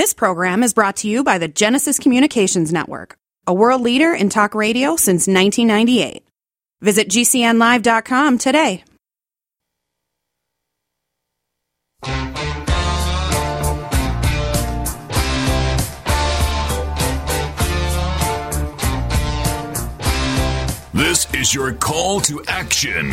This program is brought to you by the Genesis Communications Network, a world leader in talk radio since 1998. Visit GCNlive.com today. This is your call to action.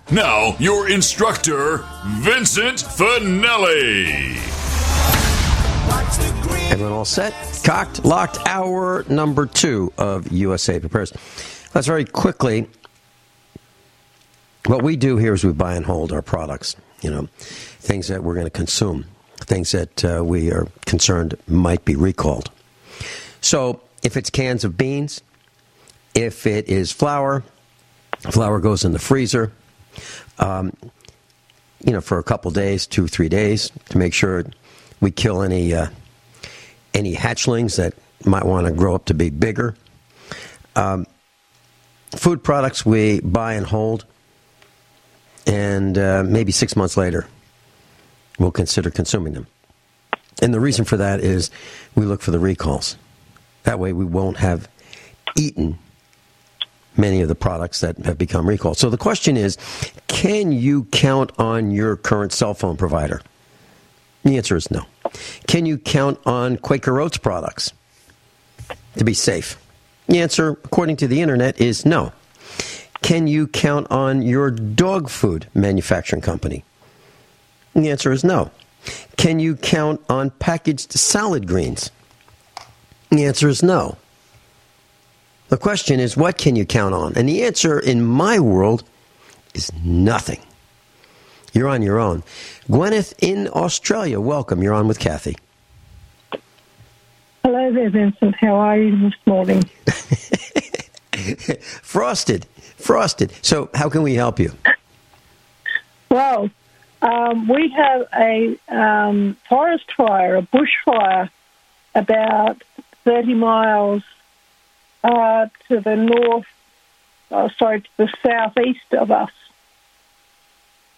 Now, your instructor, Vincent Finelli. Everyone all set? Cocked, locked, hour number two of USA Prepares. Let's very quickly. What we do here is we buy and hold our products, you know, things that we're going to consume, things that uh, we are concerned might be recalled. So if it's cans of beans, if it is flour, flour goes in the freezer um, you know, for a couple days, two, three days, to make sure we kill any uh, any hatchlings that might want to grow up to be bigger. Um, food products we buy and hold, and uh, maybe six months later, we'll consider consuming them. And the reason for that is we look for the recalls. That way, we won't have eaten many of the products that have become recalled. So the question is can you count on your current cell phone provider? The answer is no. Can you count on Quaker Oats products to be safe? The answer, according to the internet, is no. Can you count on your dog food manufacturing company? The answer is no. Can you count on packaged salad greens? The answer is no. The question is, what can you count on? And the answer in my world is nothing. You're on your own. Gwyneth in Australia, welcome. You're on with Kathy. Hello there, Vincent. How are you this morning? frosted, frosted. So, how can we help you? Well, um, we have a um, forest fire, a bushfire, about 30 miles uh, to the north, uh, sorry, to the southeast of us.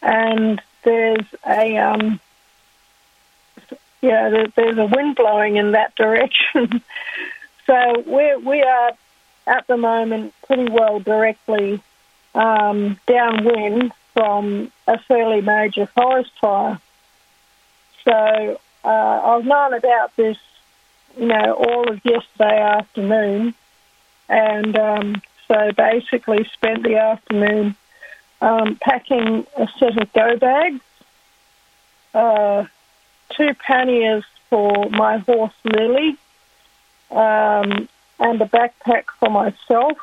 And there's a, um, yeah, there's a wind blowing in that direction. so we're, we are at the moment pretty well directly um, downwind from a fairly major forest fire. So uh, I've known about this, you know, all of yesterday afternoon and um, so basically spent the afternoon um, packing a set of go bags, uh, two panniers for my horse Lily, um, and a backpack for myself.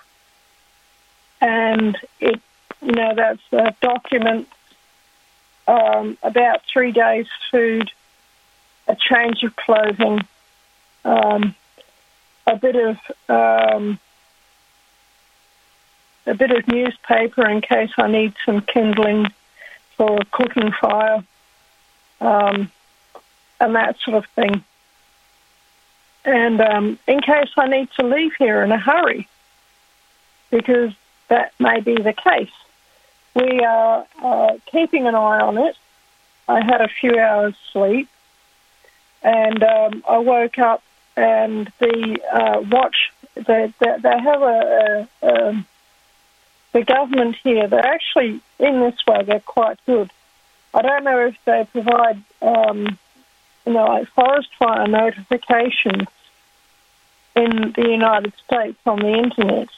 And it, you know, that's a document um, about three days' food, a change of clothing, um, a bit of um, a bit of newspaper in case I need some kindling for a cooking fire, um, and that sort of thing. And um, in case I need to leave here in a hurry, because that may be the case. We are uh, keeping an eye on it. I had a few hours sleep, and um, I woke up and the uh, watch. They, they, they have a, a, a the government here, they're actually, in this way, they're quite good. I don't know if they provide, um, you know, like forest fire notifications in the United States on the internet,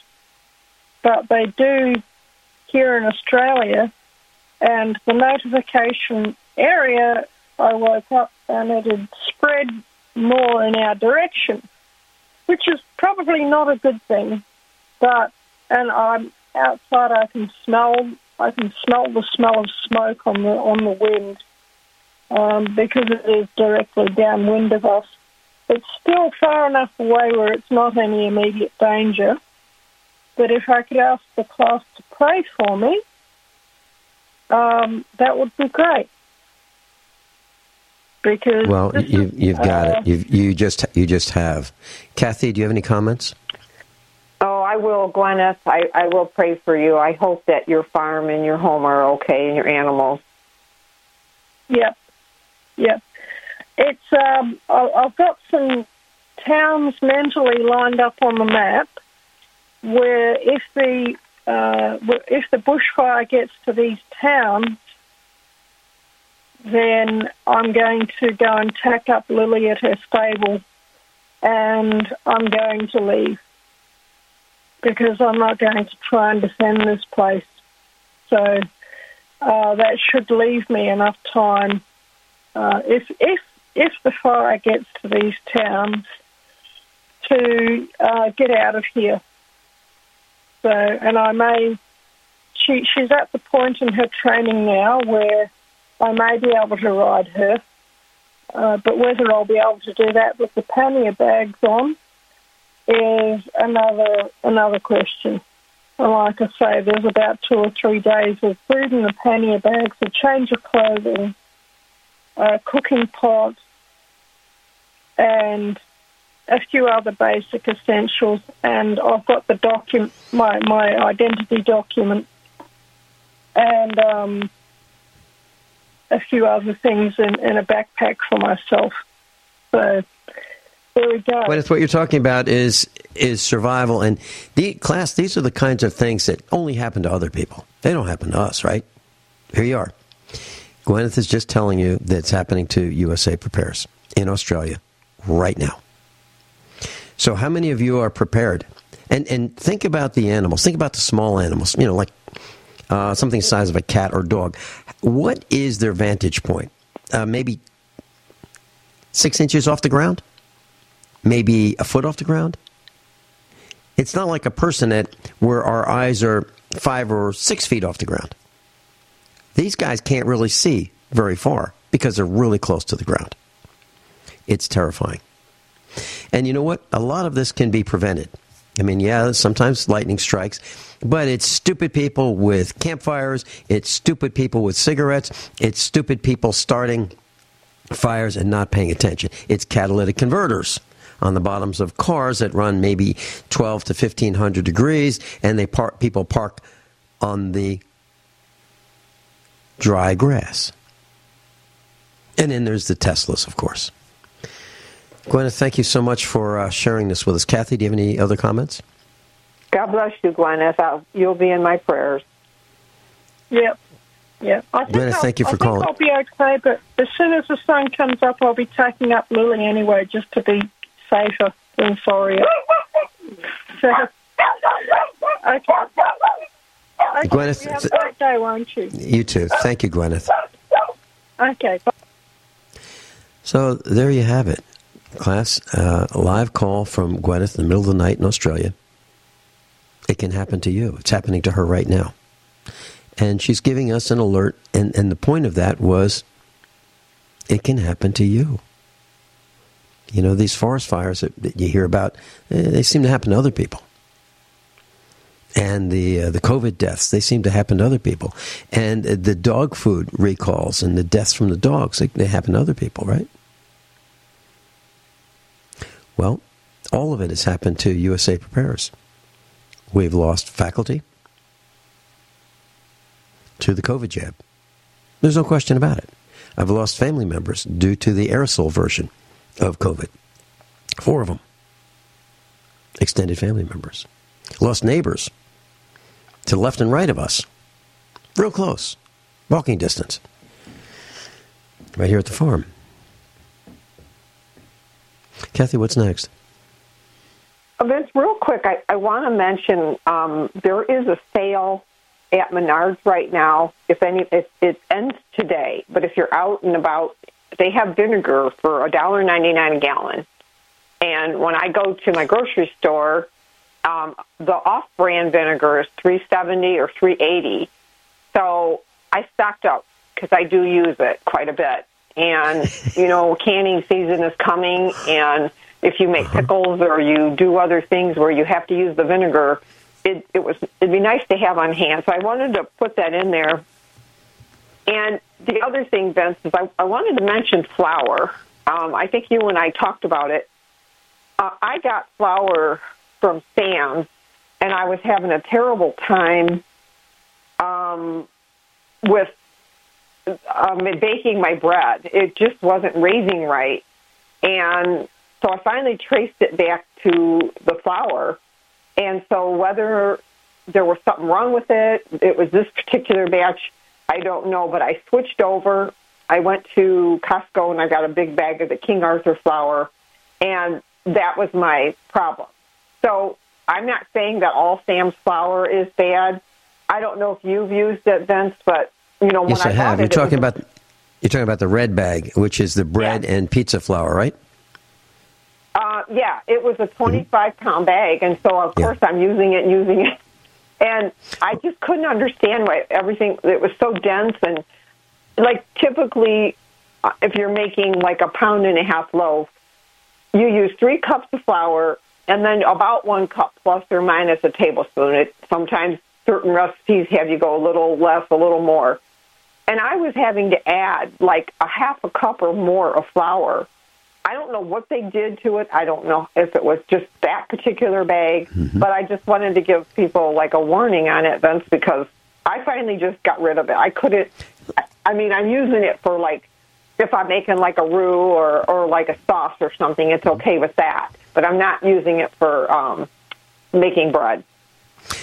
but they do here in Australia. And the notification area, I woke up and it had spread more in our direction, which is probably not a good thing. But and I'm outside, I can smell I can smell the smell of smoke on the on the wind um, because it is directly downwind of us. it's still far enough away where it's not any immediate danger. But if I could ask the class to pray for me, um, that would be great. Because well, you, you've got uh, it. You've, you just you just have. Kathy, do you have any comments? Will, Gwyneth. I, I will pray for you. I hope that your farm and your home are okay and your animals. Yep, yep. It's um, I've got some towns mentally lined up on the map where if the uh, if the bushfire gets to these towns, then I'm going to go and tack up Lily at her stable, and I'm going to leave because I'm not going to try and defend this place. So uh, that should leave me enough time. Uh, if if if the fire gets to these towns, to uh, get out of here. So, and I may. She she's at the point in her training now where I may be able to ride her, uh, but whether I'll be able to do that with the pannier bags on is another another question. And like I say, there's about two or three days of food in the pannier bags, a change of clothing, a cooking pot, and a few other basic essentials. And I've got the document, my my identity document, and um, a few other things in, in a backpack for myself. So there we go. Gwyneth, what you're talking about is is survival, and the class. These are the kinds of things that only happen to other people. They don't happen to us, right? Here you are. Gwyneth is just telling you that it's happening to USA Prepares in Australia right now. So, how many of you are prepared? And and think about the animals. Think about the small animals. You know, like uh, something the size of a cat or dog. What is their vantage point? Uh, maybe six inches off the ground maybe a foot off the ground. It's not like a person at where our eyes are five or six feet off the ground. These guys can't really see very far because they're really close to the ground. It's terrifying. And you know what? A lot of this can be prevented. I mean, yeah, sometimes lightning strikes, but it's stupid people with campfires, it's stupid people with cigarettes, it's stupid people starting fires and not paying attention. It's catalytic converters on the bottoms of cars that run maybe 12 to 1500 degrees and they park people park on the dry grass. And then there's the Teslas, of course. Gwyneth, thank you so much for uh, sharing this with us. Kathy, do you have any other comments? God bless you, Gwyneth. I'll, you'll be in my prayers. Yep. Yeah, I think, Gwyneth, thank you for I calling. think I'll be okay, but as soon as the sun comes up, I'll be taking up Lily anyway, just to be safer than sorry. So, okay. Okay. Gwyneth, You have a great day, won't you? You too. Thank you, Gwyneth. Okay. Bye. So there you have it, class. Uh, a live call from Gwyneth in the middle of the night in Australia. It can happen to you. It's happening to her right now. And she's giving us an alert, and, and the point of that was it can happen to you. You know, these forest fires that, that you hear about, eh, they seem to happen to other people. And the uh, the COVID deaths, they seem to happen to other people. And uh, the dog food recalls and the deaths from the dogs, they, they happen to other people, right? Well, all of it has happened to USA Preparers. We've lost faculty to the COVID jab. There's no question about it. I've lost family members due to the aerosol version of COVID. Four of them. Extended family members. Lost neighbors to the left and right of us. Real close. Walking distance. Right here at the farm. Kathy, what's next? Uh, Vince, real quick, I, I want to mention um, there is a sale at Menards right now. If any, if it ends today, but if you're out and about, they have vinegar for a dollar ninety nine a gallon. And when I go to my grocery store, um, the off-brand vinegar is three seventy or three eighty. So I stocked up because I do use it quite a bit. And you know, canning season is coming, and if you make pickles or you do other things where you have to use the vinegar, it, it was it'd be nice to have on hand. So I wanted to put that in there. And the other thing, Vince, is I, I wanted to mention flour. Um, I think you and I talked about it. Uh, I got flour from Sam's, and I was having a terrible time um, with um, baking my bread. It just wasn't raising right. And so I finally traced it back to the flour. And so whether there was something wrong with it, it was this particular batch, I don't know. But I switched over. I went to Costco and I got a big bag of the King Arthur flour, and that was my problem. So I'm not saying that all Sam's flour is bad. I don't know if you've used it, Vince, but you know when yes, I, I have. It, you're talking about you're talking about the red bag, which is the bread Yeah. and pizza flour, right? Uh, yeah, it was a 25 pound bag, and so of Yeah. course I'm using it, and using it, and I just couldn't understand why everything. It was so dense, and like typically, uh, if you're making like a pound and a half loaf, you use three cups of flour and then about one cup plus or minus a tablespoon. It sometimes certain recipes have you go a little less, a little more, and I was having to add like a half a cup or more of flour. I don't know what they did to it. I don't know if it was just that particular bag, but I just wanted to give people like a warning on it, Vince, because I finally just got rid of it. I couldn't. I- I mean, I'm using it for like if I'm making like a roux or or like a sauce or something. It's okay with that, but I'm not using it for um, making bread.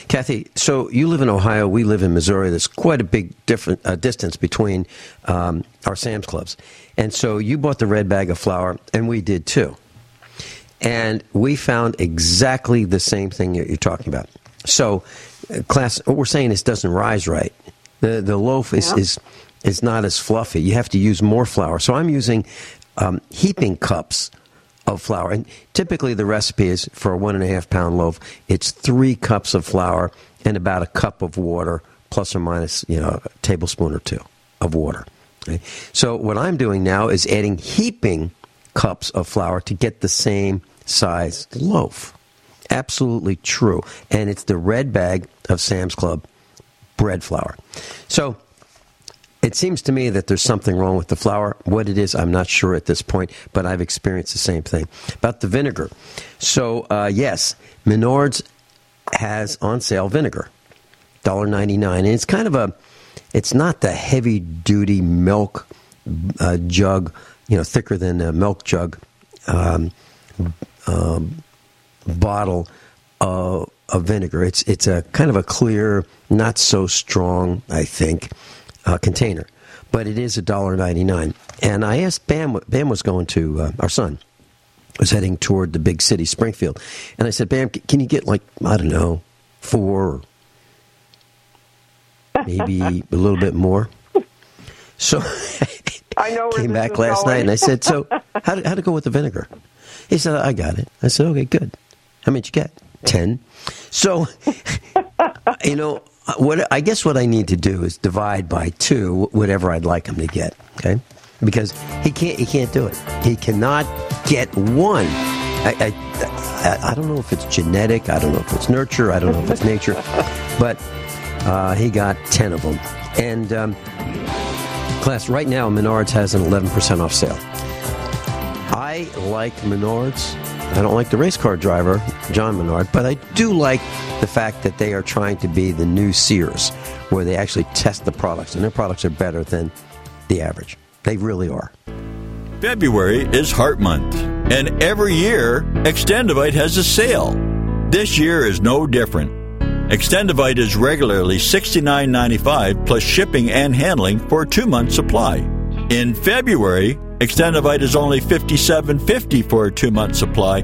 Kathy, so you live in Ohio, we live in Missouri. There's quite a big different uh, distance between um, our Sam's Clubs, and so you bought the red bag of flour, and we did too. And we found exactly the same thing that you're talking about. So, uh, class, what we're saying is doesn't rise right. The the loaf is Yeah. is is not as fluffy. You have to use more flour. So I'm using um, heaping cups of flour. And typically, the recipe is for a one and a half pound loaf, it's three cups of flour and about a cup of water, plus or minus, you know, a tablespoon or two of water. Okay? So, what I'm doing now is adding heaping cups of flour to get the same size loaf. Absolutely true. And it's the red bag of Sam's Club bread flour. So, it seems to me that there's something wrong with the flour. What it is, I'm not sure at this point, but I've experienced the same thing. About the vinegar. So, uh, yes, Menards has on sale vinegar, $1.99. And it's kind of a, it's not the heavy duty milk uh, jug, you know, thicker than a milk jug um, um, bottle of, of vinegar. It's, it's a kind of a clear, not so strong, I think uh, container, but it is a dollar ninety nine. And I asked Bam. Bam was going to uh, our son was heading toward the big city, Springfield, and I said, Bam, can you get like I don't know, four, or maybe a little bit more? So I know came back last going. night, and I said, so how to, how to go with the vinegar? He said, I got it. I said, okay, good. How many did you get? Ten. So, you know, what I guess what I need to do is divide by two whatever I'd like him to get. Okay, because he can't he can't do it. He cannot get one. I, I, I, I don't know if it's genetic. I don't know if it's nurture. I don't know if it's nature. But uh, he got ten of them. And um, class right now, Menards has an eleven percent off sale. I like Menards. I don't like the race car driver, John Menard, but I do like the fact that they are trying to be the new Sears, where they actually test the products, and their products are better than the average. They really are. February is Heart Month, and every year, Extendovite has a sale. This year is no different. Extendovite is regularly $69.95 plus shipping and handling for a two month supply. In February, Extendovite is only $57.50 for a two month supply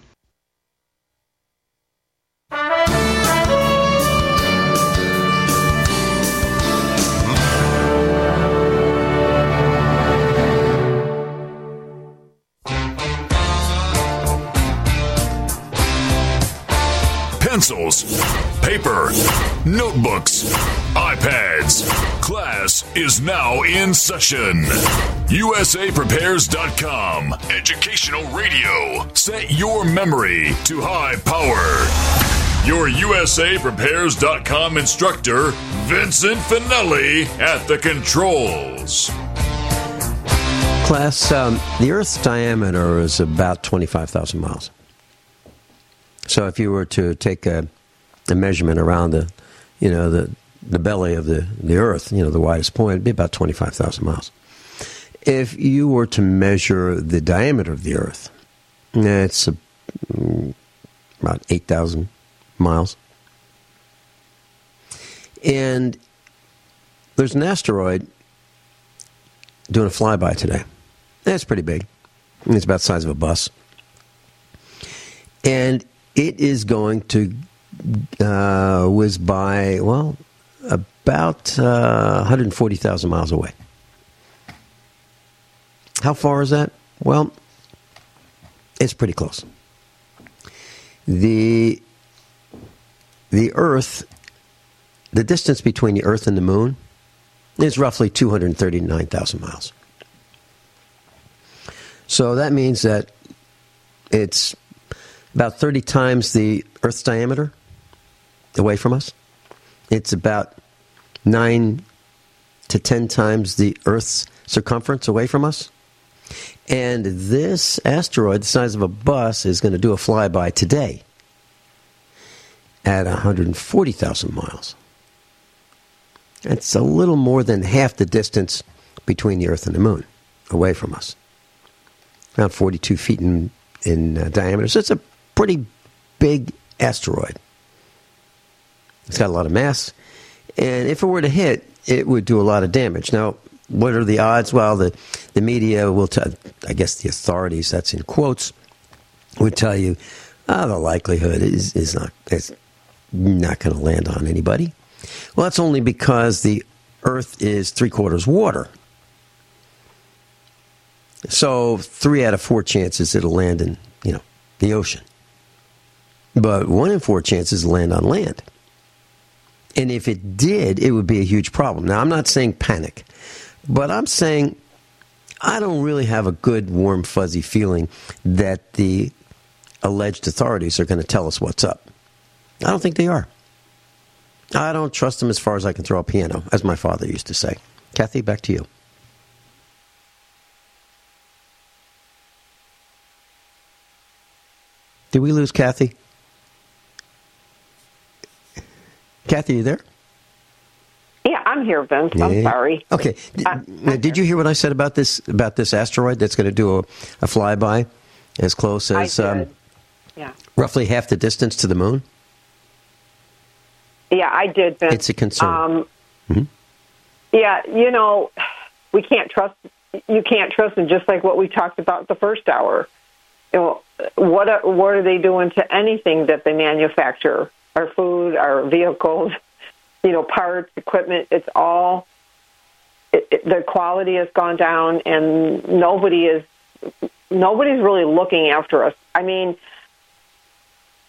Pencils, paper, notebooks, iPads. Class is now in session. USAPrepares.com. Educational radio. Set your memory to high power. Your USAPrepares.com instructor, Vincent Finelli, at the controls. Class, um, the Earth's diameter is about 25,000 miles. So if you were to take a, a measurement around the, you know, the, the belly of the, the Earth, you know, the widest point, it'd be about 25,000 miles. If you were to measure the diameter of the Earth, it's a, mm, about 8,000 miles. And there's an asteroid doing a flyby today. It's pretty big. It's about the size of a bus. And it is going to uh, whiz by, well, about uh, 140,000 miles away. How far is that? Well, it's pretty close. The the Earth, the distance between the Earth and the Moon is roughly 239,000 miles. So that means that it's about 30 times the Earth's diameter away from us. It's about 9 to 10 times the Earth's circumference away from us. And this asteroid, the size of a bus, is going to do a flyby today at 140,000 miles. That's a little more than half the distance between the Earth and the Moon away from us. Around 42 feet in, in uh, diameter. So it's a pretty big asteroid. It's got a lot of mass, and if it were to hit, it would do a lot of damage. Now, what are the odds? Well, the, the media will tell, I guess the authorities, that's in quotes, would tell you oh, the likelihood is, is not, is not going to land on anybody. Well, that's only because the Earth is three quarters water. So, three out of four chances it'll land in, you know, the ocean. But one in four chances land on land. And if it did, it would be a huge problem. Now, I'm not saying panic, but I'm saying I don't really have a good, warm, fuzzy feeling that the alleged authorities are going to tell us what's up. I don't think they are. I don't trust them as far as I can throw a piano, as my father used to say. Kathy, back to you. Did we lose Kathy? Kathy, you there? Yeah, I'm here, Vince. I'm sorry. Okay. Uh, now, did you hear what I said about this about this asteroid that's going to do a, a flyby as close as um, yeah. roughly half the distance to the moon? Yeah, I did, Vince. It's a concern. Um, Mhm. Yeah, you know, we can't trust. You can't trust them. Just like what we talked about the first hour. You know, what are, what are they doing to anything that they manufacture? Our food, our vehicles, you know, parts, equipment. It's all. It, it, the quality has gone down, and nobody is. Nobody's really looking after us. I mean,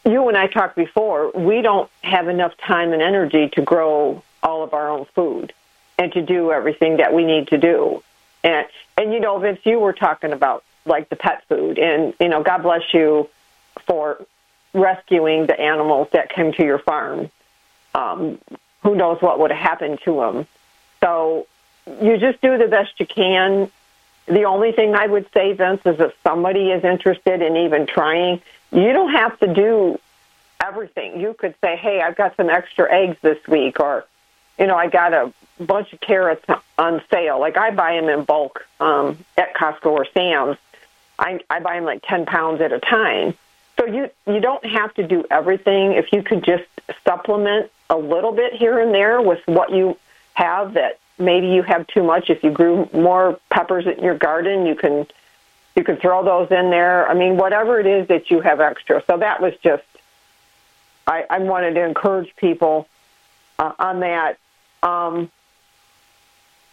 you and I talked before, we don't have enough time and energy to grow all of our own food and to do everything that we need to do. And and you know, Vince, you were talking about like the pet food, and you know, God bless you for rescuing the animals that came to your farm. Um, who knows what would have happened to them? So you just do the best you can. The only thing I would say, Vince, is if somebody is interested in even trying, you don't have to do everything. You could say, "Hey, I've got some extra eggs this week," or, you know, I got a bunch of carrots on sale. Like I buy them in bulk um, at Costco or Sam's. I, I buy them like ten pounds at a time. So you you don't have to do everything. If you could just supplement a little bit here and there with what you have that maybe you have too much. If you grew more peppers in your garden, you can you can throw those in there. I mean, whatever it is that you have extra. So that was just I, I wanted to encourage people uh, on that. Um,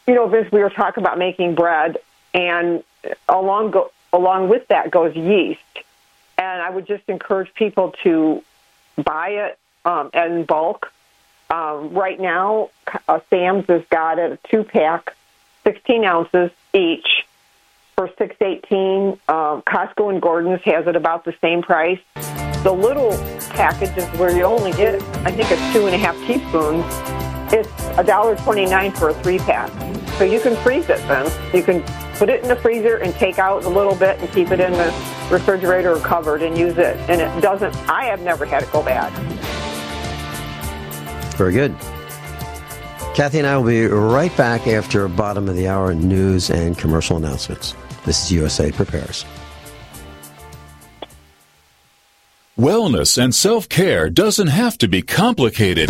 you know, Vince, we were talking about making bread, and along go, along with that goes yeast. And I would just encourage people to buy it um, in bulk. Um, right now, uh, Sam's has got it a two pack, 16 ounces each for six eighteen. Um, Costco and Gordon's has it about the same price. The little packages where you only get, I think it's two and a half teaspoons. It's a dollar twenty nine for a three pack. So you can freeze it then. You can put it in the freezer and take out a little bit and keep it in the refrigerator or covered and use it. And it doesn't. I have never had it go bad. Very good. Kathy and I will be right back after bottom of the hour news and commercial announcements. This is USA Prepares. Wellness and self care doesn't have to be complicated.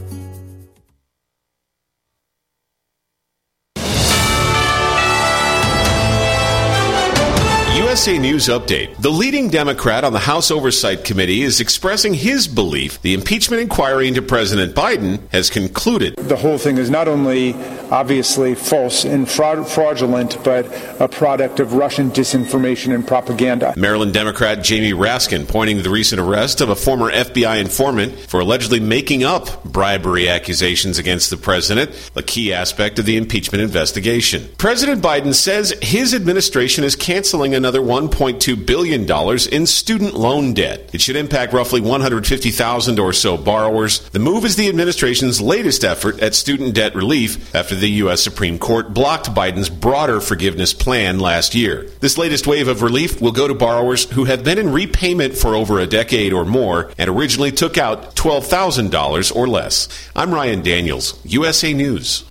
USA News Update. The leading Democrat on the House Oversight Committee is expressing his belief the impeachment inquiry into President Biden has concluded. The whole thing is not only obviously false and fraud- fraudulent, but a product of Russian disinformation and propaganda. Maryland Democrat Jamie Raskin pointing to the recent arrest of a former FBI informant for allegedly making up bribery accusations against the president, a key aspect of the impeachment investigation. President Biden says his administration is canceling another $1.2 billion in student loan debt. It should impact roughly 150,000 or so borrowers. The move is the administration's latest effort at student debt relief after the U.S. Supreme Court blocked Biden's broader forgiveness plan last year. This latest wave of relief will go to borrowers who have been in repayment for over a decade or more and originally took out $12,000 or less. I'm Ryan Daniels, USA News.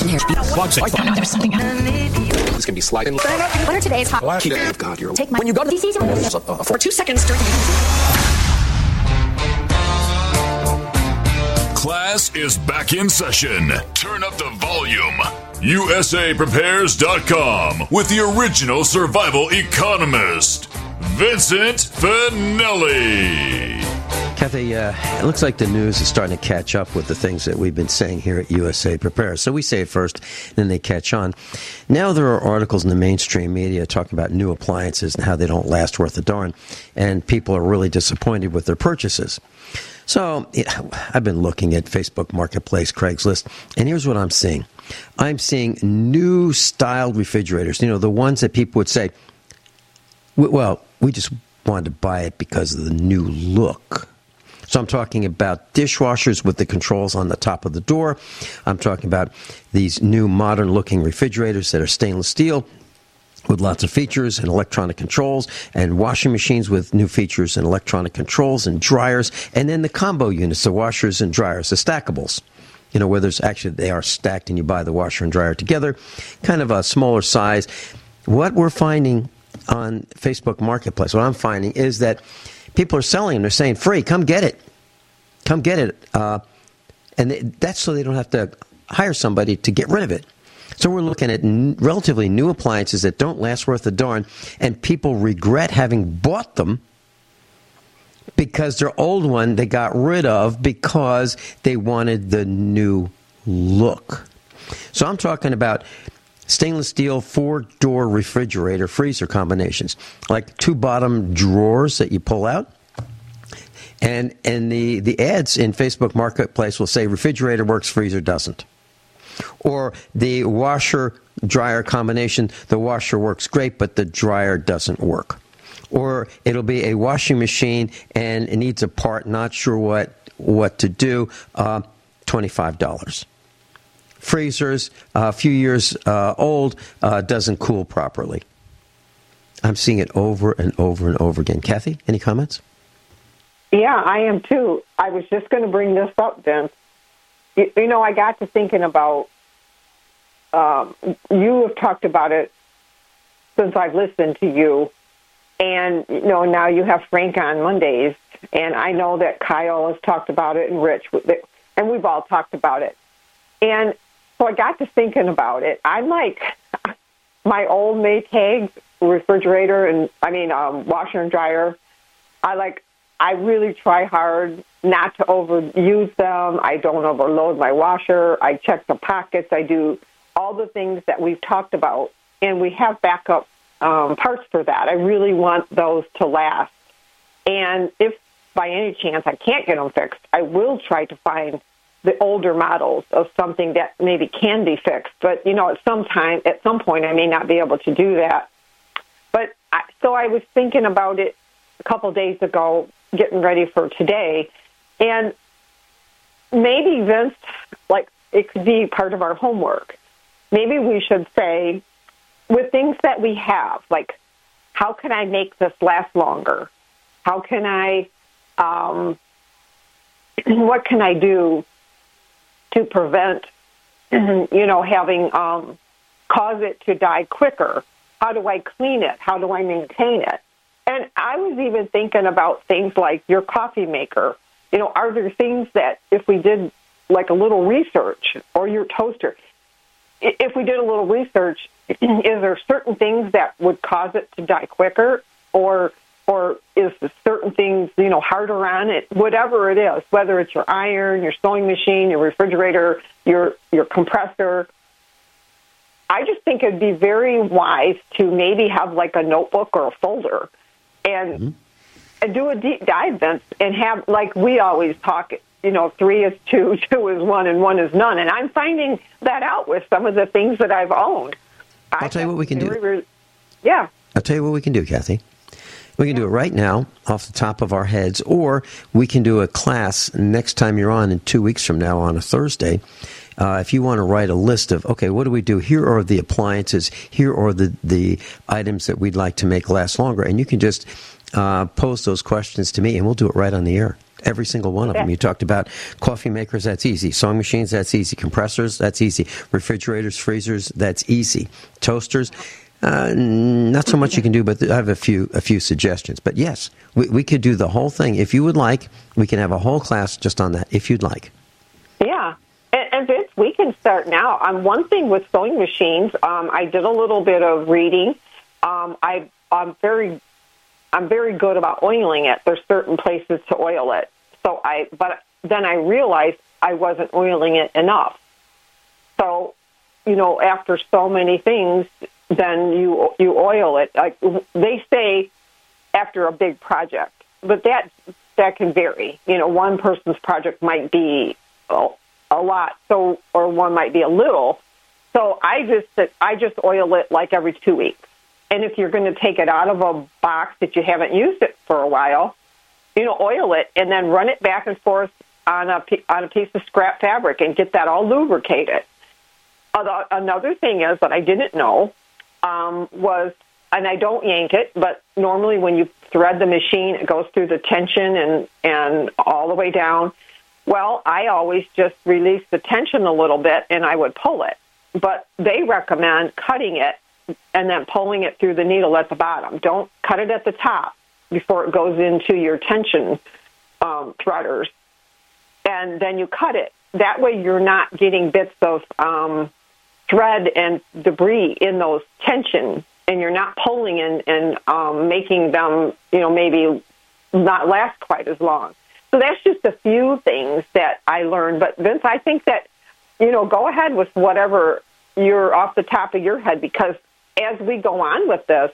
There's something This can be sliding. What are today's hot? God, you're Take my when you go to DC uh, for two seconds during Class is back in session. Turn up the volume. USAPrepares.com with the original survival economist, Vincent Finelli. Kathy, uh, it looks like the news is starting to catch up with the things that we've been saying here at USA Prepare. So we say it first, then they catch on. Now there are articles in the mainstream media talking about new appliances and how they don't last worth a darn, and people are really disappointed with their purchases. So I've been looking at Facebook Marketplace, Craigslist, and here's what I'm seeing. I'm seeing new styled refrigerators. You know, the ones that people would say, well, we just wanted to buy it because of the new look. So I'm talking about dishwashers with the controls on the top of the door. I'm talking about these new modern looking refrigerators that are stainless steel with lots of features and electronic controls and washing machines with new features and electronic controls and dryers and then the combo units, the washers and dryers, the stackables. You know, where there's actually they are stacked and you buy the washer and dryer together, kind of a smaller size. What we're finding on Facebook Marketplace, what I'm finding is that people are selling them. They're saying free, come get it, come get it, uh, and they, that's so they don't have to hire somebody to get rid of it. So we're looking at n- relatively new appliances that don't last worth a darn, and people regret having bought them because their old one they got rid of because they wanted the new look. So I'm talking about stainless steel four door refrigerator freezer combinations, like two bottom drawers that you pull out. And and the, the ads in Facebook Marketplace will say refrigerator works, freezer doesn't. Or the washer dryer combination, the washer works great, but the dryer doesn't work. Or it'll be a washing machine and it needs a part, not sure what what to do, uh, twenty five dollars freezers, uh, a few years uh, old, uh, doesn't cool properly. I'm seeing it over and over and over again. Kathy, any comments? Yeah, I am too. I was just going to bring this up, Vince. You, you know, I got to thinking about. Um, you have talked about it since I've listened to you, and you know now you have Frank on Mondays, and I know that Kyle has talked about it, and Rich, and we've all talked about it. And so I got to thinking about it. I'm like my old Maytag refrigerator and I mean um, washer and dryer. I like I really try hard not to overuse them. I don't overload my washer. I check the pockets. I do all the things that we've talked about, and we have backup um, parts for that. I really want those to last. And if by any chance I can't get them fixed, I will try to find the older models of something that maybe can be fixed. But you know, at some time, at some point, I may not be able to do that. But I, so I was thinking about it a couple days ago, getting ready for today, and maybe Vince, like it could be part of our homework. Maybe we should say, with things that we have, like how can I make this last longer? How can I, um, what can I do to prevent, you know, having um, cause it to die quicker? How do I clean it? How do I maintain it? And I was even thinking about things like your coffee maker. You know, are there things that if we did like a little research or your toaster, if we did a little research, is there certain things that would cause it to die quicker or or is certain things you know harder on it whatever it is whether it's your iron your sewing machine your refrigerator your your compressor i just think it'd be very wise to maybe have like a notebook or a folder and mm-hmm. and do a deep dive then and have like we always talk you know three is two two is one and one is none. And i'm finding that out with some of the things that i've owned. I'll tell you what we can do. yeah. I'll tell you what we can do kathy we can do it right now off the top of our heads, or we can do a class next time you're on in two weeks from now on a Thursday. Uh, if you want to write a list of, okay, what do we do? Here are the appliances. Here are the, the items that we'd like to make last longer. And you can just uh, pose those questions to me, and we'll do it right on the air. Every single one of them. You talked about coffee makers, that's easy. Sewing machines, that's easy. Compressors, that's easy. Refrigerators, freezers, that's easy. Toasters, uh, not so much you can do, but I have a few a few suggestions. But yes, we, we could do the whole thing if you would like. We can have a whole class just on that if you'd like. Yeah, and, and Vince, we can start now. Um, one thing with sewing machines, um, I did a little bit of reading. Um, I I'm very I'm very good about oiling it. There's certain places to oil it. So I but then I realized I wasn't oiling it enough. So you know, after so many things, then you you oil it. Like they say, after a big project, but that that can vary. You know, one person's project might be a, lot, so or one might be a little. So I just I just oil it like every two weeks. And if you're going to take it out of a box that you haven't used it for a while, you know, oil it and then run it back and forth on a on a piece of scrap fabric and get that all lubricated. Another thing is that I didn't know um, was, and I don't yank it, but normally when you thread the machine, it goes through the tension and and all the way down. Well, I always just release the tension a little bit and I would pull it. But they recommend cutting it and then pulling it through the needle at the bottom. Don't cut it at the top before it goes into your tension um, threaders, and then you cut it. That way, you're not getting bits of um, thread and debris in those tension, and you're not pulling and, and um, making them, you know, maybe not last quite as long. So that's just a few things that I learned. But Vince, I think that you know, go ahead with whatever you're off the top of your head because as we go on with this,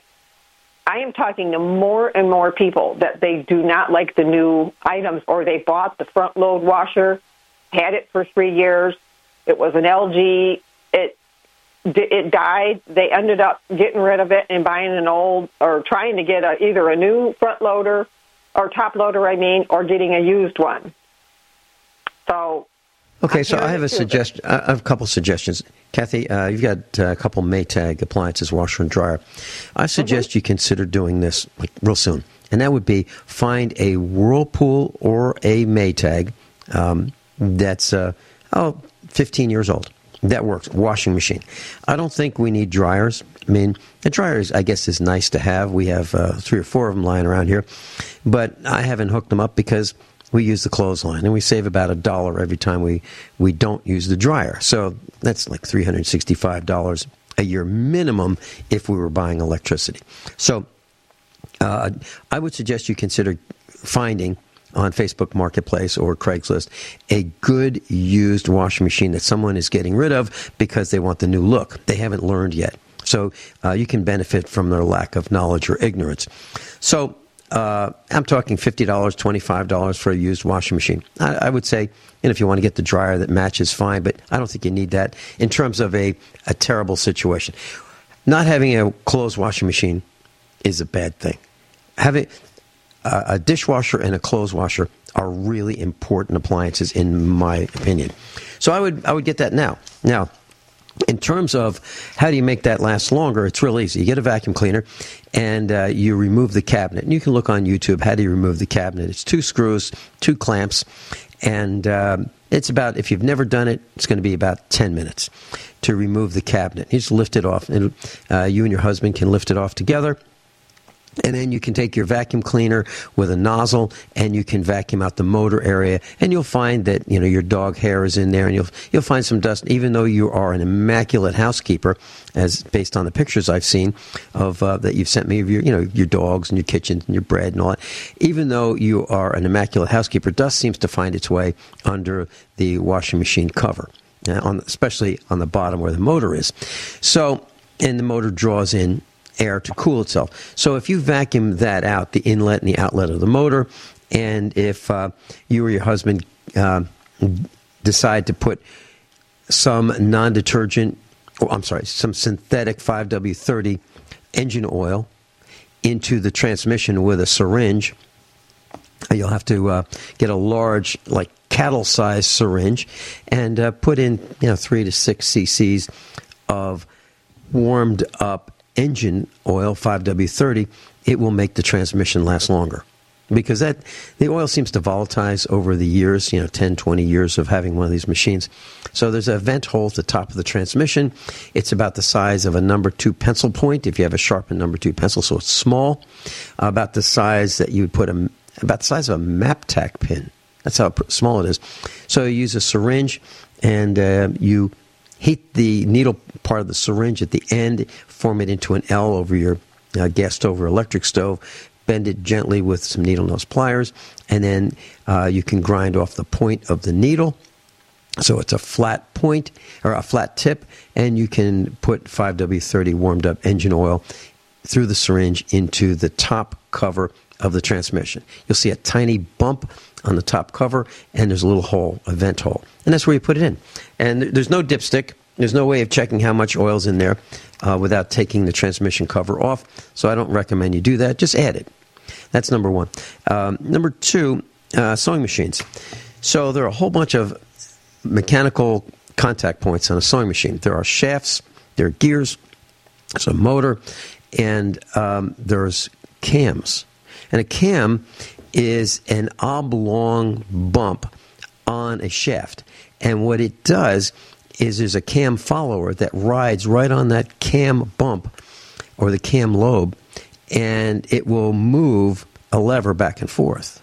I am talking to more and more people that they do not like the new items or they bought the front load washer, had it for three years. It was an LG. It it died. They ended up getting rid of it and buying an old or trying to get a, either a new front loader or top loader, I mean, or getting a used one. So Okay, so I have a suggestion. I have a couple suggestions. Kathy, uh, you've got uh, a couple Maytag appliances, washer and dryer. I suggest you consider doing this like real soon, and that would be find a Whirlpool or a Maytag um, that's uh, oh 15 years old. That works. Washing machine. I don't think we need dryers. I mean, a dryer, is, I guess, is nice to have. We have uh, three or four of them lying around here, but I haven't hooked them up because we use the clothesline, and we save about a dollar every time we, we don't use the dryer. So that's like $365 a year minimum if we were buying electricity. So uh, I would suggest you consider finding on Facebook Marketplace or Craigslist a good used washing machine that someone is getting rid of because they want the new look. They haven't learned yet. So uh, you can benefit from their lack of knowledge or ignorance. So uh, I'm talking $50, $25 for a used washing machine. I, I would say, and if you want to get the dryer that matches, fine, but I don't think you need that in terms of a, a terrible situation. Not having a clothes washing machine is a bad thing. Having a, dishwasher and a clothes washer are really important appliances, in my opinion. So I would I would get that now. Now, in terms of how do you make that last longer, it's real easy. You get a vacuum cleaner and uh, you remove the cabinet. And you can look on YouTube how do you remove the cabinet. It's two screws, two clamps, and uh, it's about, if you've never done it, it's going to be about 10 minutes to remove the cabinet. You just lift it off. And uh, you and your husband can lift it off together and then you can take your vacuum cleaner with a nozzle and you can vacuum out the motor area. And you'll find that you know your dog hair is in there and you'll you'll find some dust. Even though you are an immaculate housekeeper as based on the pictures I've seen of uh, that you've sent me of your you know your dogs and your kitchen and your bread and all that even though you are an immaculate housekeeper dust seems to find its way under the washing machine cover uh, on especially on the bottom where the motor is. So and the motor draws in air to cool itself. So if you vacuum that out, the inlet and the outlet of the motor, and if uh, you or your husband uh, decide to put some non detergent, oh, I'm sorry, some synthetic 5W30 engine oil into the transmission with a syringe, you'll have to uh, get a large, like cattle sized syringe, and uh, put in you know three to six cc's of warmed up engine oil 5W30, it will make the transmission last longer. Because that the oil seems to volatilize over the years, you know, 10, 20 years of having one of these machines. So there's a vent hole at the top of the transmission. It's about the size of a number two pencil point if you have a sharpened number two pencil, so it's small. About the size that you would put a, about the size of a map tack pin. That's how small it is. So you use a syringe and uh, you heat the needle part of the syringe at the end, form it into an L over your uh, gas stove or electric stove, bend it gently with some needle nose pliers, and then uh, you can grind off the point of the needle. So it's a flat point or a flat tip, and you can put 5W30 warmed up engine oil through the syringe into the top cover of the transmission. You'll see a tiny bump on the top cover, and there's a little hole, a vent hole. And that's where you put it in. And there's no dipstick. There's no way of checking how much oil's in there uh, without taking the transmission cover off. So I don't recommend you do that. Just add it. That's number one. Um, number two, uh, sewing machines. So there are a whole bunch of mechanical contact points on a sewing machine. There are shafts, there are gears, there's a motor, and um, there's cams. And a cam is an oblong bump on a shaft. And what it does is there's a cam follower that rides right on that cam bump or the cam lobe, and it will move a lever back and forth.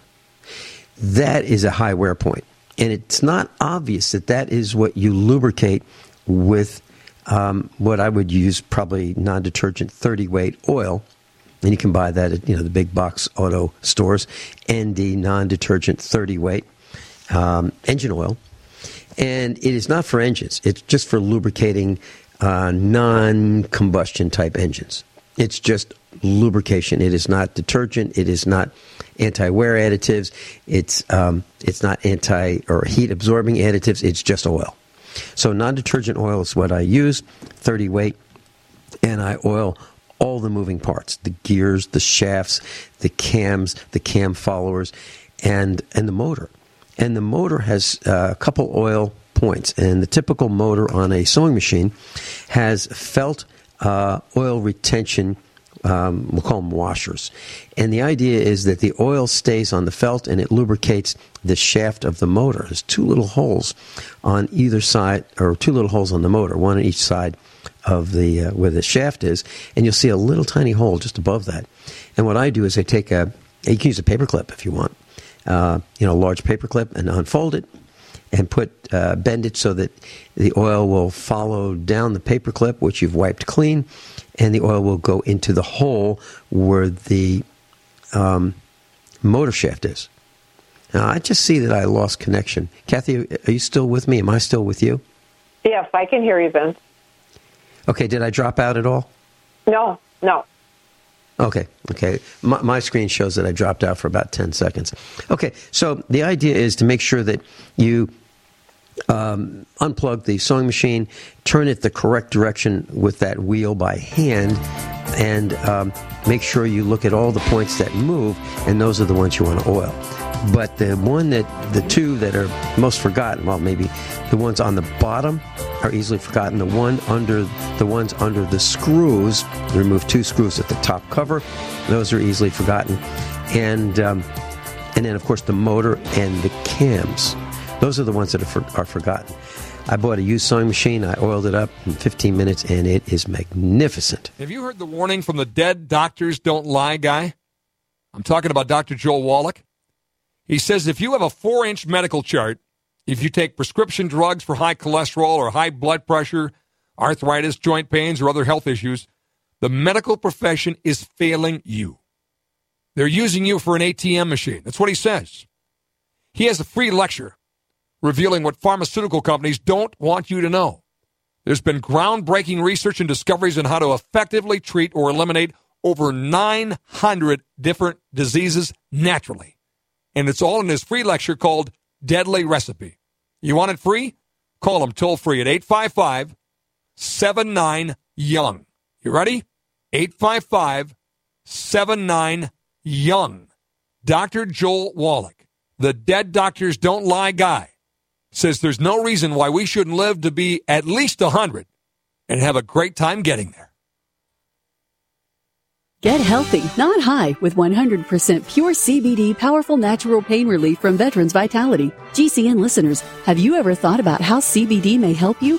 That is a high wear point, and it's not obvious that that is what you lubricate with um, what I would use probably non-detergent 30 weight oil, and you can buy that at you know the big box auto stores. ND non-detergent 30 weight um, engine oil, and it is not for engines. It's just for lubricating uh, non-combustion type engines. It's just lubrication. It is not detergent. It is not anti-wear additives. It's um, it's not anti or heat absorbing additives. It's just oil. So non-detergent oil is what I use, 30 weight, and I oil all the moving parts, the gears, the shafts, the cams, the cam followers, and and the motor. And the motor has uh, a couple oil points, and the typical motor on a sewing machine has felt uh, oil retention. Um, we'll call them washers. And the idea is that the oil stays on the felt and it lubricates the shaft of the motor. There's two little holes on either side, or two little holes on the motor, one on each side of the uh, where the shaft is, and you'll see a little tiny hole just above that. And what I do is I take a you can use a paper clip if you want, uh, you know, a large paper clip, and unfold it and put uh, bend it so that the oil will follow down the paper clip, which you've wiped clean, and the oil will go into the hole where the um, motor shaft is. Now, I just see that I lost connection. Kathy, are you still with me? Am I still with you? Yes, I can hear you, Vince. Okay, did I drop out at all? No, no. Okay, okay. My, my, screen shows that I dropped out for about 10 seconds. Okay, so the idea is to make sure that you um, unplug the sewing machine, turn it the correct direction with that wheel by hand, and um, make sure you look at all the points that move, and those are the ones you want to oil. But the one that, the two that are most forgotten, well, maybe the ones on the bottom are easily forgotten. The one under, the ones under the screws, remove two screws at the top cover, those are easily forgotten. And, um, and then, of course, the motor and the cams. Those are the ones that are, for, are forgotten. I bought a used sewing machine. I oiled it up in 15 minutes, and it is magnificent. Have you heard the warning from the dead doctors don't lie guy? I'm talking about Dr. Joel Wallach. He says if you have a four inch medical chart, if you take prescription drugs for high cholesterol or high blood pressure, arthritis, joint pains, or other health issues, the medical profession is failing you. They're using you for an ATM machine. That's what he says. He has a free lecture revealing what pharmaceutical companies don't want you to know. There's been groundbreaking research and discoveries on how to effectively treat or eliminate over 900 different diseases naturally and it's all in his free lecture called Deadly Recipe. You want it free? Call him toll free at 855 79 Young. You ready? 855 79 Young. Dr. Joel Wallach, the Dead Doctors Don't Lie guy, says there's no reason why we shouldn't live to be at least 100 and have a great time getting there. Get healthy, not high, with 100% pure CBD powerful natural pain relief from Veterans Vitality. GCN listeners, have you ever thought about how CBD may help you?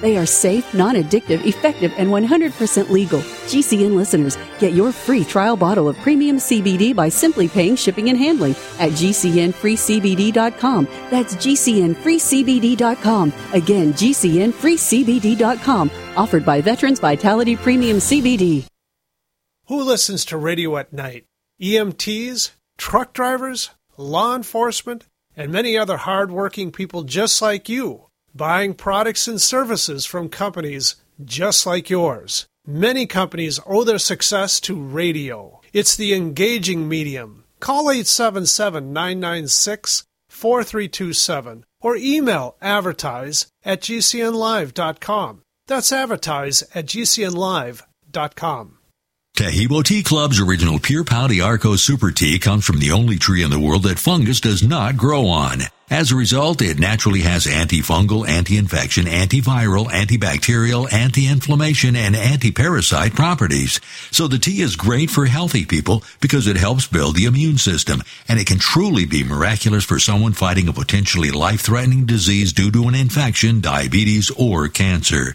They are safe, non addictive, effective, and 100% legal. GCN listeners, get your free trial bottle of premium CBD by simply paying shipping and handling at GCNFreeCBD.com. That's GCNFreeCBD.com. Again, GCNFreeCBD.com. Offered by Veterans Vitality Premium CBD. Who listens to radio at night? EMTs? Truck drivers? Law enforcement? and many other hardworking people just like you, buying products and services from companies just like yours. Many companies owe their success to radio. It's the engaging medium. Call 877 996 4327 or email advertise at gcnlive.com. That's advertise at gcnlive.com. Taheebo Tea Club's original Pure Pau d'Arco Super Tea comes from the only tree in the world that fungus does not grow on. As a result, it naturally has antifungal, anti-infection, antiviral, antibacterial, anti-inflammation, and anti-parasite properties. So the tea is great for healthy people because it helps build the immune system, and it can truly be miraculous for someone fighting a potentially life-threatening disease due to an infection, diabetes, or cancer.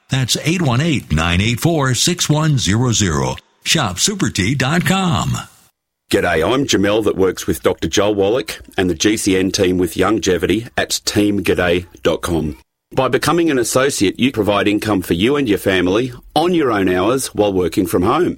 That's 818-984-6100. ShopSuperTea.com. G'day, I'm Jamel that works with Dr. Joel Wallach and the GCN team with Longevity at teamg'day.com. By becoming an associate, you provide income for you and your family on your own hours while working from home.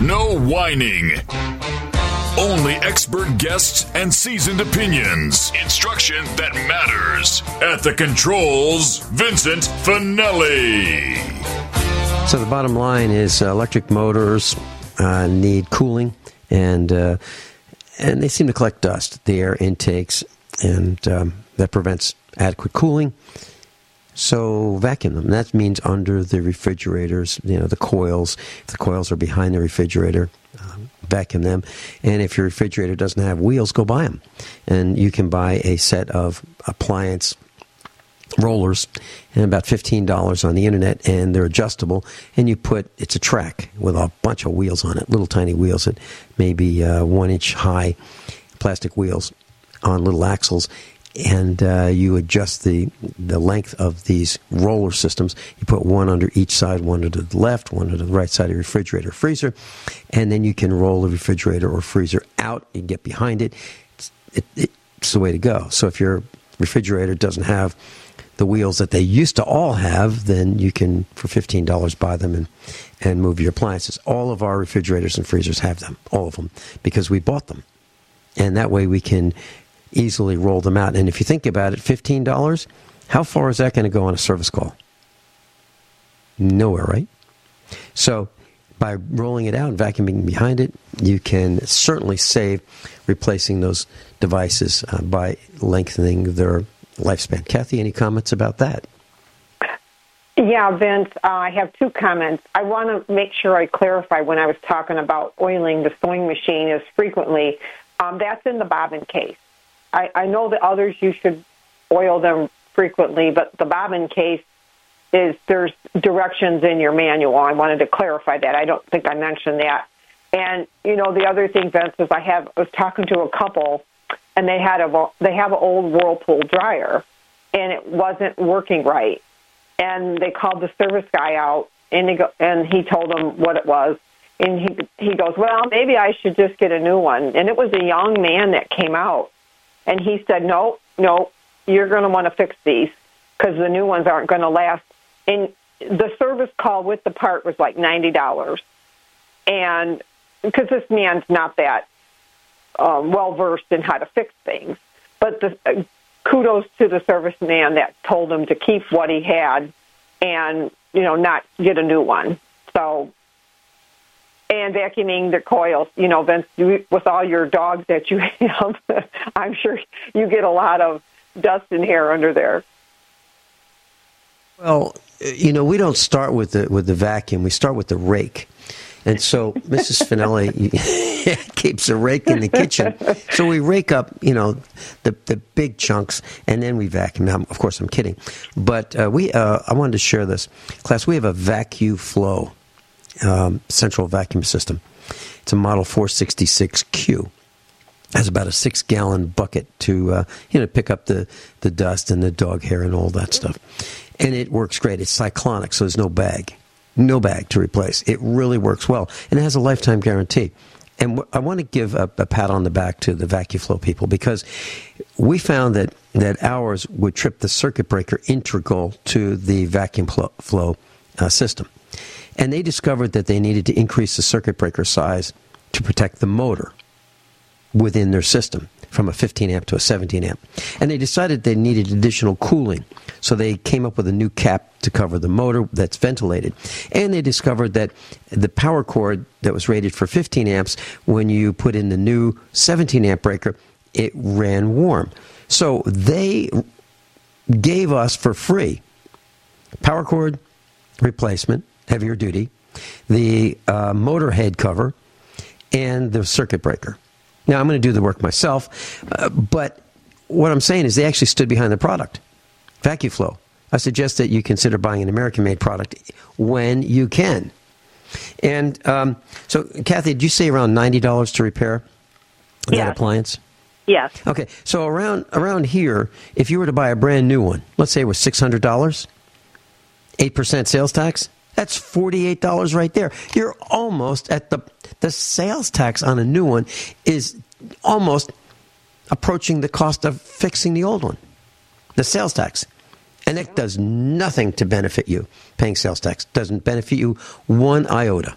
No whining. Only expert guests and seasoned opinions. Instruction that matters. At the controls, Vincent Finelli. So the bottom line is uh, electric motors uh, need cooling, and uh, and they seem to collect dust, the air intakes, and um, that prevents adequate cooling. So vacuum them. That means under the refrigerators, you know, the coils. If the coils are behind the refrigerator, um, vacuum them. And if your refrigerator doesn't have wheels, go buy them. And you can buy a set of appliance rollers and about $15 on the internet and they're adjustable and you put it's a track with a bunch of wheels on it little tiny wheels that maybe uh, one inch high plastic wheels on little axles and uh, you adjust the the length of these roller systems. You put one under each side, one to the left, one to the right side of your refrigerator, freezer, and then you can roll the refrigerator or freezer out. and get behind it. It's, it, it's the way to go. So if your refrigerator doesn't have the wheels that they used to all have, then you can for fifteen dollars buy them and and move your appliances. All of our refrigerators and freezers have them, all of them, because we bought them, and that way we can easily roll them out. And if you think about it, $15, how far is that going to go on a service call? Nowhere, right? So by rolling it out and vacuuming behind it, you can certainly save replacing those devices uh, by lengthening their lifespan. Kathy, any comments about that? Yeah, Vince, uh, I have two comments. I want to make sure I clarify when I was talking about oiling the sewing machine as frequently. Um, that's in the bobbin case. I, I know the others you should oil them frequently, but the bobbin case is there's directions in your manual. I wanted to clarify that. I don't think I mentioned that. And you know, the other thing, Vince, is I have I was talking to a couple, and they had a they have an old Whirlpool dryer, and it wasn't working right. And they called the service guy out, and he go, and he told them what it was, and he he goes, well, maybe I should just get a new one. And it was a young man that came out, and he said, no, no, you're going to want to fix these because the new ones aren't going to last. And the service call with the part was like ninety dollars, and because this man's not that um, well versed in how to fix things, but the uh, kudos to the serviceman that told him to keep what he had and you know not get a new one. So and vacuuming the coils. You know, Vince, with all your dogs that you have, I'm sure you get a lot of dust and hair under there. Well, you know, we don't start with the with the vacuum. We start with the rake, And so Mrs. Finelli keeps a rake in the kitchen. So we rake up, you know, the the big chunks, and then we vacuum. Now, of course, I'm kidding, but uh, we uh, I wanted to share this class. We have a VacuFlo um, central vacuum system. It's a Model 466Q. Has about a six gallon bucket to uh, you know pick up the, the dust and the dog hair and all that stuff, and it works great. It's cyclonic, so there's no bag, no bag to replace. It really works well, and it has a lifetime guarantee. And I want to give a, a pat on the back to the VacuFlo people because we found that, that ours would trip the circuit breaker integral to the VacuFlo uh, system. And they discovered that they needed to increase the circuit breaker size to protect the motor within their system from a 15 amp to a 17 amp. And they decided they needed additional cooling. So they came up with a new cap to cover the motor that's ventilated. And they discovered that the power cord that was rated for 15 amps, when you put in the new 17 amp breaker, it ran warm. So they gave us for free power cord replacement heavier duty, the uh, motor head cover, and the circuit breaker. Now, I'm going to do the work myself, uh, but what I'm saying is they actually stood behind the product, VacuFlo. I suggest that you consider buying an American made product when you can. And um, so, Kathy, did you say around $90 to repair that yes. appliance? Yes. Okay, so around around here, if you were to buy a brand new one, let's say it was $600, 8% sales tax, that's $48 right there. You're almost at the the sales tax on a new one is almost approaching the cost of fixing the old one. The sales tax. And it does nothing to benefit you. Paying sales tax doesn't benefit you one iota.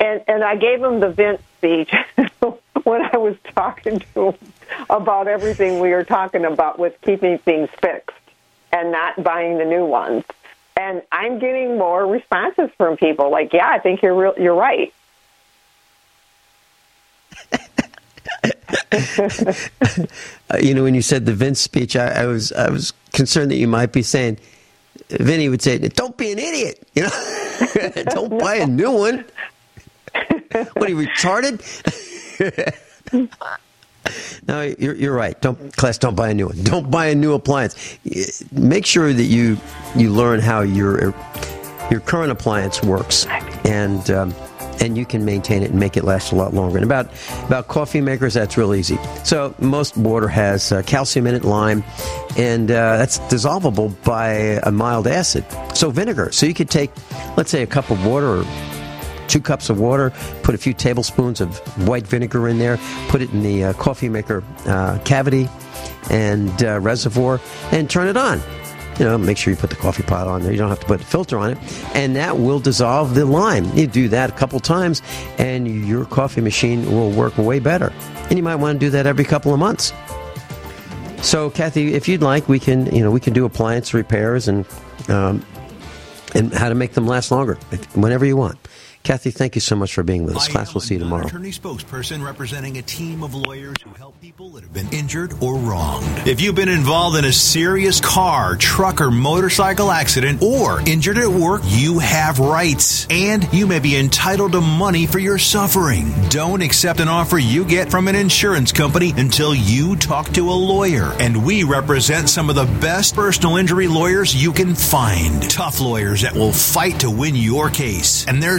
And and I gave him the Vince speech when I was talking to him about everything we were talking about with keeping things fixed and not buying the new ones. And I'm getting more responses from people like, "Yeah, I think you're real, you're right." uh, you know, when you said the Vince speech, I, I, was I was concerned that you might be saying, Vinny would say, "Don't be an idiot," you know, don't buy a new one. what are you retarded? no, you're, you're right. Don't class. Don't buy a new one. Don't buy a new appliance. Make sure that you you learn how your your current appliance works, and um, and you can maintain it and make it last a lot longer. And about about coffee makers, that's real easy. So most water has uh, calcium in it, lime, and uh, that's dissolvable by a mild acid. So vinegar. So you could take, let's say, a cup of water two cups of water, put a few tablespoons of white vinegar in there, put it in the uh, coffee maker uh, cavity and uh, reservoir, and turn it on. You know, make sure you put the coffee pot on there. You don't have to put a filter on it, and that will dissolve the lime. You do that a couple times, and your coffee machine will work way better. And you might want to do that every couple of months. So, Kathy, if you'd like, we can you know we can do appliance repairs and um, and how to make them last longer whenever you want. Kathy, thank you so much for being with us. Class, we'll see you tomorrow. Attorney spokesperson representing a team of lawyers who help people that have been injured or wronged. If you've been involved in a serious car, truck, or motorcycle accident or injured at work, you have rights and you may be entitled to money for your suffering. Don't accept an offer you get from an insurance company until you talk to a lawyer. And we represent some of the best personal injury lawyers you can find. Tough lawyers that will fight to win your case. And they're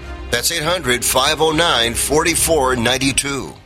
That's 800 509 4492.